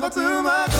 Papa too much.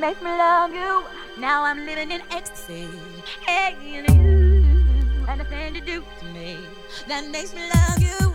Makes me love you. Now I'm living in ecstasy. Hey, you, and the thing to do to me that makes me love you.